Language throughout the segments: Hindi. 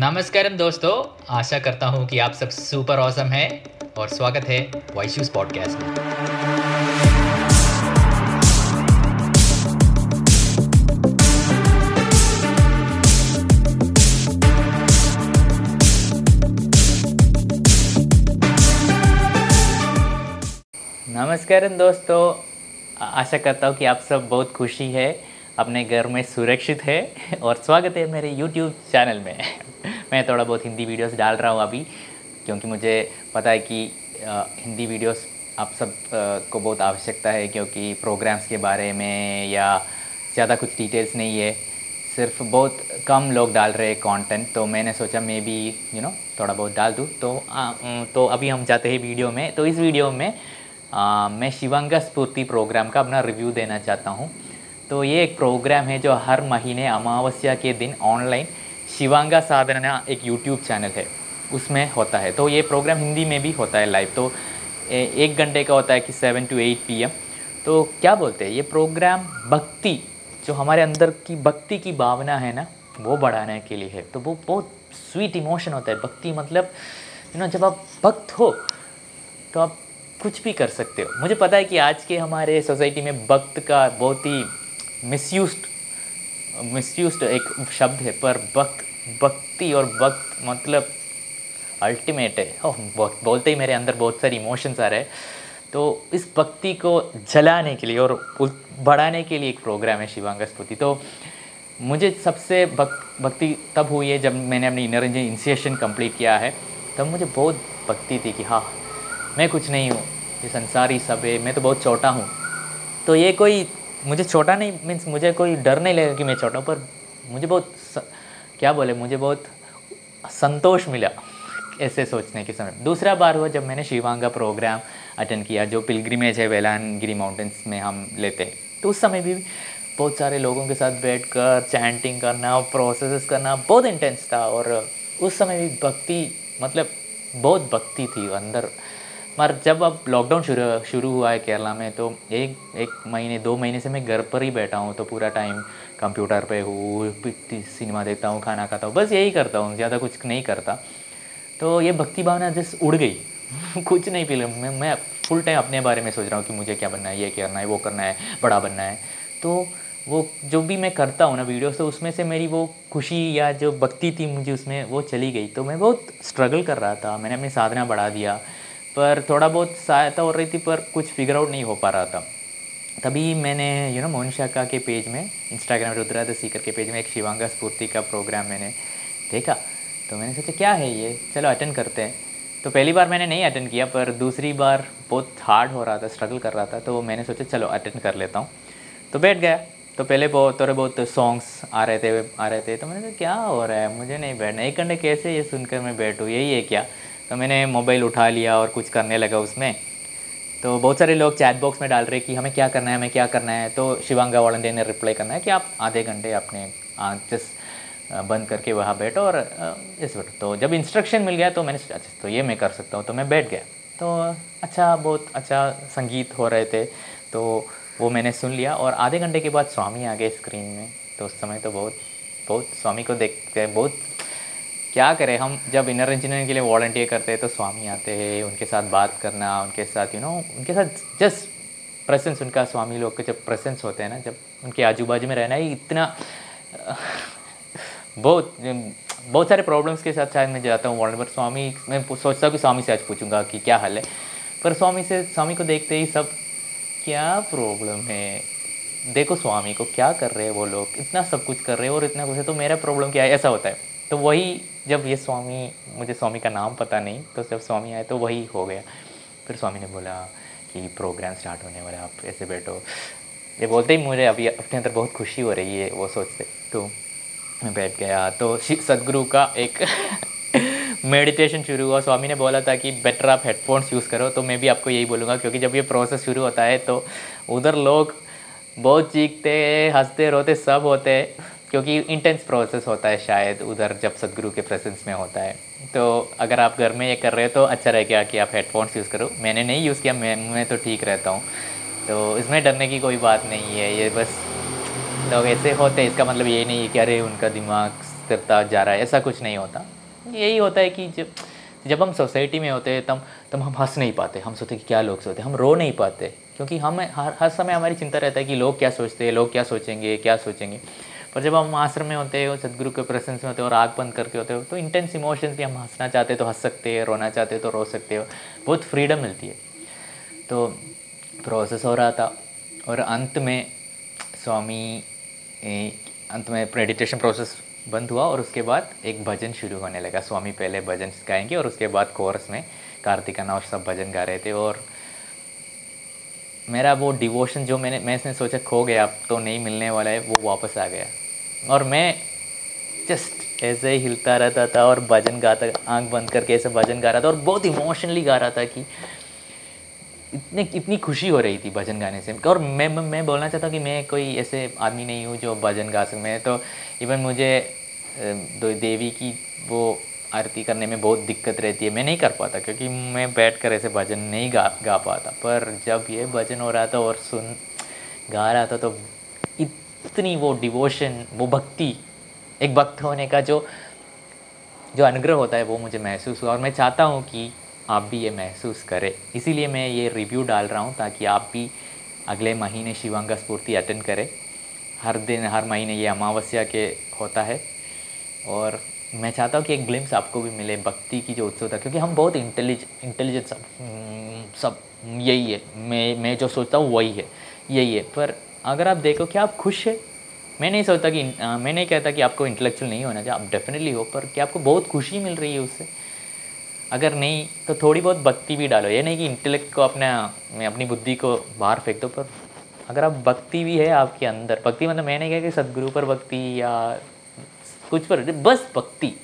नमस्कारम दोस्तों, आशा करता हूँ कि आप सब सुपर ऑसम हैं और स्वागत है वॉइस पॉडकास्ट में। नमस्कार दोस्तों आशा करता हूँ कि आप सब बहुत खुशी है। अपने घर में सुरक्षित है और स्वागत है मेरे YouTube चैनल में। मैं थोड़ा बहुत हिंदी वीडियोस डाल रहा हूँ अभी क्योंकि मुझे पता है कि हिंदी वीडियोस आप सबको बहुत आवश्यकता है क्योंकि प्रोग्राम्स के बारे में या ज़्यादा कुछ डिटेल्स नहीं है। सिर्फ़ बहुत कम लोग डाल रहे हैं कंटेंट तो मैंने सोचा मैं भी यू नो थोड़ा बहुत डाल दूँ। तो आ, तो अभी हम जाते हैं वीडियो में। तो इस वीडियो में आ, मैं शिवांगा स्फूर्ति प्रोग्राम का अपना रिव्यू देना चाहता हूँ। तो ये एक प्रोग्राम है जो हर महीने अमावस्या के दिन ऑनलाइन शिवांगा साधना एक यूट्यूब चैनल है। उसमें होता है। तो ये प्रोग्राम हिंदी में भी होता है लाइव तो एक घंटे का होता है कि सेवन टू एट पीएम तो क्या बोलते हैं? ये प्रोग्राम भक्ति, जो हमारे अंदर की भक्ति की भावना है ना, वो बढ़ाने के लिए है। तो वो बहुत स्वीट इमोशन होता है। भक्ति मतलब यू नो जब आप भक्त हो तो आप कुछ भी कर सकते हो। मुझे पता है कि आज के हमारे सोसाइटी में भक्त का बहुत ही मिसयूज्ड मिसयूज्ड एक शब्द है पर भक्त भक्ति और भक्त मतलब अल्टीमेट है। ओह बोलते ही मेरे अंदर बहुत सारे इमोशंस आ रहे हैं। तो इस भक्ति को जलाने के लिए और बढ़ाने के लिए एक प्रोग्राम है शिवांगा स्फूर्ति तो मुझे सबसे भक, भक्ति तब हुई है जब मैंने अपनी इनर इंजन इनिशिएशन कंप्लीट किया है। तब मुझे बहुत भक्ति थी कि हाँ मैं कुछ नहीं हूँ ये संसारी सब है मैं तो बहुत छोटा हूँ। तो ये कोई मुझे छोटा नहीं मीन्स मुझे कोई डर नहीं लगा कि मैं छोटा हूँ पर मुझे बहुत स, क्या बोले मुझे बहुत संतोष मिला ऐसे सोचने के समय। दूसरा बार हुआ जब मैंने शिवांगा प्रोग्राम अटेंड किया जो पिलग्रिमेज है वेलानगिरी माउंटेन्स में हम लेते हैं। तो उस समय भी बहुत सारे लोगों के साथ बैठ कर चैंटिंग करना प्रोसेस करना बहुत इंटेंस था और उस समय भी भक्ति मतलब बहुत भक्ति थी अंदर। मगर जब अब लॉकडाउन शुरू शुरू हुआ है केरला में तो एक एक महीने, दो महीने से मैं घर पर ही बैठा हूँ तो पूरा टाइम कंप्यूटर पे हूँ सिनेमा देखता हूँ, खाना खाता हूँ, बस यही करता हूँ, ज़्यादा कुछ नहीं करता। तो ये भक्ति भावना जस्ट उड़ गई। कुछ नहीं फ़िल्म मैं मैं फुल टाइम अपने बारे में सोच रहा हूँ कि मुझे क्या बनना है, ये करना है, वो करना है, बड़ा बनना है। तो वो, जो भी मैं करता हूँ ना वीडियोस तो उसमें से मेरी वो खुशी या जो भक्ति थी मुझे उसमें वो चली गई। तो मैं बहुत स्ट्रगल कर रहा था, मैंने अपनी साधना बढ़ा दिया। पर थोड़ा बहुत सहायता हो रही थी, पर कुछ फिगर आउट नहीं हो पा रहा था। तभी मैंने यू नो मोहन शाखा के पेज में इंस्टाग्राम रुद्रा द सीकर के पेज में, एक शिवांगा स्फूर्ति का प्रोग्राम मैंने देखा। तो मैंने सोचा, क्या है ये? चलो अटेंड करते हैं। तो पहली बार मैंने नहीं अटेंड किया, पर दूसरी बार बहुत हार्ड हो रहा था स्ट्रगल कर रहा था तो मैंने सोचा, चलो अटेंड कर लेता हूँ। तो बैठ गया। तो पहले बहुत, थोड़े बहुत सॉन्ग्स आ रहे थे, आ रहे थे। तो मैंने कहा, क्या हो रहा है? मुझे नहीं बैठना एक घंटे कैसे ये सुनकर मैं बैठूँ? यही है क्या? तो मैंने मोबाइल उठा लिया और कुछ करने लगा उसमें। तो बहुत सारे लोग चैट बॉक्स में डाल रहे कि हमें क्या करना है, हमें क्या करना है। तो शिवांगा वॉलंटियर ने रिप्लाई करना है कि आप आधे घंटे अपने जस्ट बंद करके वहाँ बैठो और इस बैठो तो जब इंस्ट्रक्शन मिल गया तो मैंने सोचा अच्छा तो ये मैं कर सकता हूँ। तो मैं बैठ गया। तो अच्छा बहुत अच्छा संगीत हो रहे थे। तो वो मैंने सुन लिया और आधे घंटे के बाद स्वामी आ गए स्क्रीन में। तो उस समय तो बहुत बहुत स्वामी को देखते बहुत क्या करें हम? जब इनर इंजीनियरिंग के लिए वॉल्टियर करते हैं तो स्वामी आते हैं उनके साथ बात करना उनके साथ यू you नो know, उनके साथ जस्ट प्रेजेंस उनका स्वामी लोग के जब प्रेजेंस होते हैं ना जब उनके आजू बाजू में रहना ही इतना बहुत बहुत सारे प्रॉब्लम्स के साथ शायद मैं जाता हूँ वॉल्टियर पर स्वामी मैं सोचता हूँ कि स्वामी से आज पूछूँगा कि क्या हाल है। पर स्वामी से स्वामी को देखते ही सब क्या प्रॉब्लम है? देखो स्वामी को क्या कर रहे हैं वो लोग? इतना सब कुछ कर रहे हैं और इतना कुछ है तो मेरा प्रॉब्लम क्या है? ऐसा होता है। तो वही जब ये स्वामी, मुझे स्वामी का नाम पता नहीं तो जब स्वामी आए तो वही हो गया। फिर स्वामी ने बोला कि प्रोग्राम स्टार्ट होने वाला आप ऐसे बैठो। ये बोलते ही मुझे अभी अपने अंदर बहुत खुशी हो रही है, वो सोचते तो मैं बैठ गया। तो सदगुरु का एक मेडिटेशन शुरू हुआ। स्वामी ने बोला था कि बेटर आप हेडफोन्स यूज़ करो तो मैं भी आपको यही बोलूँगा, क्योंकि जब ये प्रोसेस शुरू होता है तो उधर लोग बहुत चीखते, हँसते, रोते, सब होते। हैं क्योंकि इंटेंस प्रोसेस होता है शायद उधर जब सदगुरु के प्रेजेंस में होता है। तो अगर आप घर में ये कर रहे हो तो अच्छा रहेगा कि आप हेडफोन्स यूज़ करो। मैंने नहीं यूज़ किया, मैं मैं तो ठीक रहता हूँ। तो इसमें डरने की कोई बात नहीं है, ये बस लोग ऐसे होते हैं, इसका मतलब ये नहीं है कि अरे उनका दिमाग करता जा रहा है, ऐसा कुछ नहीं होता। यही होता है कि जब जब हम सोसाइटी में होते हैं, तब तब हम हंस नहीं पाते। हम सोचते कि क्या लोग सोचते हम रो नहीं पाते, क्योंकि हम, हर हर समय हमारी चिंता रहता है कि लोग क्या सोचते हैं, लोग क्या सोचेंगे क्या सोचेंगे। पर जब हम आश्रम में होते हैं, सदगुरु के प्रेजेंस में होते हैं और आग बंद करके होते हो तो इंटेंस इमोशंस भी हम हंसना चाहते तो हंस सकते हैं, रोना चाहते तो रो सकते हो। बहुत फ्रीडम मिलती है। तो प्रोसेस हो रहा था और अंत में स्वामी अंत में मेडिटेशन प्रोसेस बंद हुआ और उसके बाद एक भजन शुरू होने लगा। स्वामी पहले भजन गाएँगे और उसके बाद कोरस में कार्तिका नाव सब भजन गा रहे थे और मेरा वो डिवोशन जो मैंने, मैं इसने सोचा खो गया, अब तो नहीं मिलने वाला है, वो वापस आ गया। और मैं जस्ट ऐसे ही हिलता रहता था और भजन गाता, आँख बंद करके ऐसे भजन गा रहा था और बहुत इमोशनली गा रहा था कि इतने, इतनी खुशी हो रही थी भजन गाने से। और मैं मैं बोलना चाहता हूँ कि मैं कोई ऐसे आदमी नहीं हूँ जो भजन गा सकूँ। मैं तो इवन मुझे देवी की वो आरती करने में बहुत दिक्कत रहती है, मैं नहीं कर पाता क्योंकि मैं बैठ कर ऐसे भजन नहीं गा गा पाता। पर जब ये भजन हो रहा था और सुन, गा रहा था तो इतनी वो डिवोशन वो भक्ति, एक भक्त होने का जो जो अनुग्रह होता है वो मुझे महसूस हुआ। और मैं चाहता हूँ कि आप भी ये महसूस करें। इसीलिए मैं ये रिव्यू डाल रहा हूँ ताकि आप भी अगले महीने शिवांगा स्फूर्ति अटेंड करें। हर दिन, हर महीने ये अमावस्या के होता है। और मैं चाहता हूँ कि एक ग्लिम्स आपको भी मिले भक्ति की जो उत्सुकता क्योंकि हम बहुत इंटेलिज इंटेलिजेंट सब सब यही है। मैं मैं जो सोचता हूँ वही है यही है। पर अगर आप देखो कि आप खुश है? मैं नहीं सोचता कि आ, मैं नहीं कहता कि आपको इंटेलेक्चुअल नहीं होना चाहिए आप डेफिनेटली हो पर क्या आपको बहुत खुशी मिल रही है उससे? अगर नहीं तो थोड़ी बहुत भक्ति भी डालो। ये नहीं कि इंटेलेक्ट को अपना अपनी बुद्धि को बाहर फेंक दो पर अगर आप भक्ति भी है आपके अंदर भक्ति मतलब मैं नहीं कह कि सदगुरु पर भक्ति या कुछ पर बस भक्ति।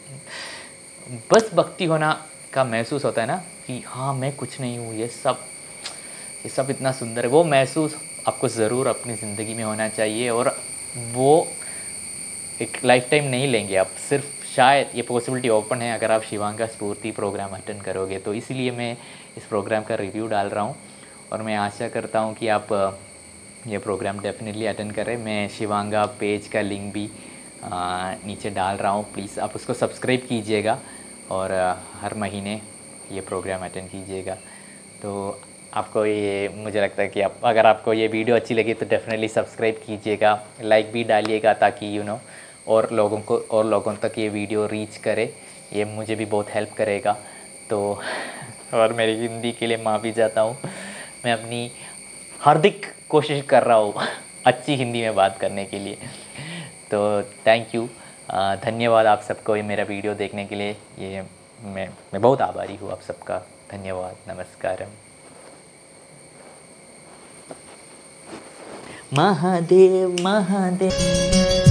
बस भक्ति होना का महसूस होता है ना, कि हाँ मैं कुछ नहीं हूँ, ये सब ये सब इतना सुंदर है। वो महसूस आपको ज़रूर अपनी ज़िंदगी में होना चाहिए और वो एक लाइफ टाइम नहीं लेंगे आप। सिर्फ़ शायद ये पॉसिबिलिटी ओपन है, अगर आप शिवांगा स्फूर्ति प्रोग्राम अटेंड करोगे तो इसीलिए मैं इस प्रोग्राम का रिव्यू डाल रहा हूँ और मैं आशा करता हूँ कि आप ये प्रोग्राम डेफिनेटली अटेंड करें। मैं शिवांगा पेज का लिंक भी नीचे डाल रहा हूँ प्लीज़ आप उसको सब्सक्राइब कीजिएगा और हर महीने ये प्रोग्राम अटेंड कीजिएगा। तो आपको ये, मुझे लगता है कि आप, अगर आपको ये वीडियो अच्छी लगी तो डेफिनेटली सब्सक्राइब कीजिएगा लाइक भी डालिएगा ताकि यू नो और लोगों को, और लोगों तक ये वीडियो रीच करे, ये मुझे भी बहुत हेल्प करेगा। तो और मेरी हिंदी के लिए माफ़ी चाहता हूँ। मैं अपनी हार्दिक कोशिश कर रहा हूँ, अच्छी हिंदी में बात करने के लिए। तो थैंक यू धन्यवाद आप सबको ये मेरा वीडियो देखने के लिए। ये मैं मैं बहुत आभारी हूँ आप सबका। धन्यवाद नमस्कार महादेव महादेव।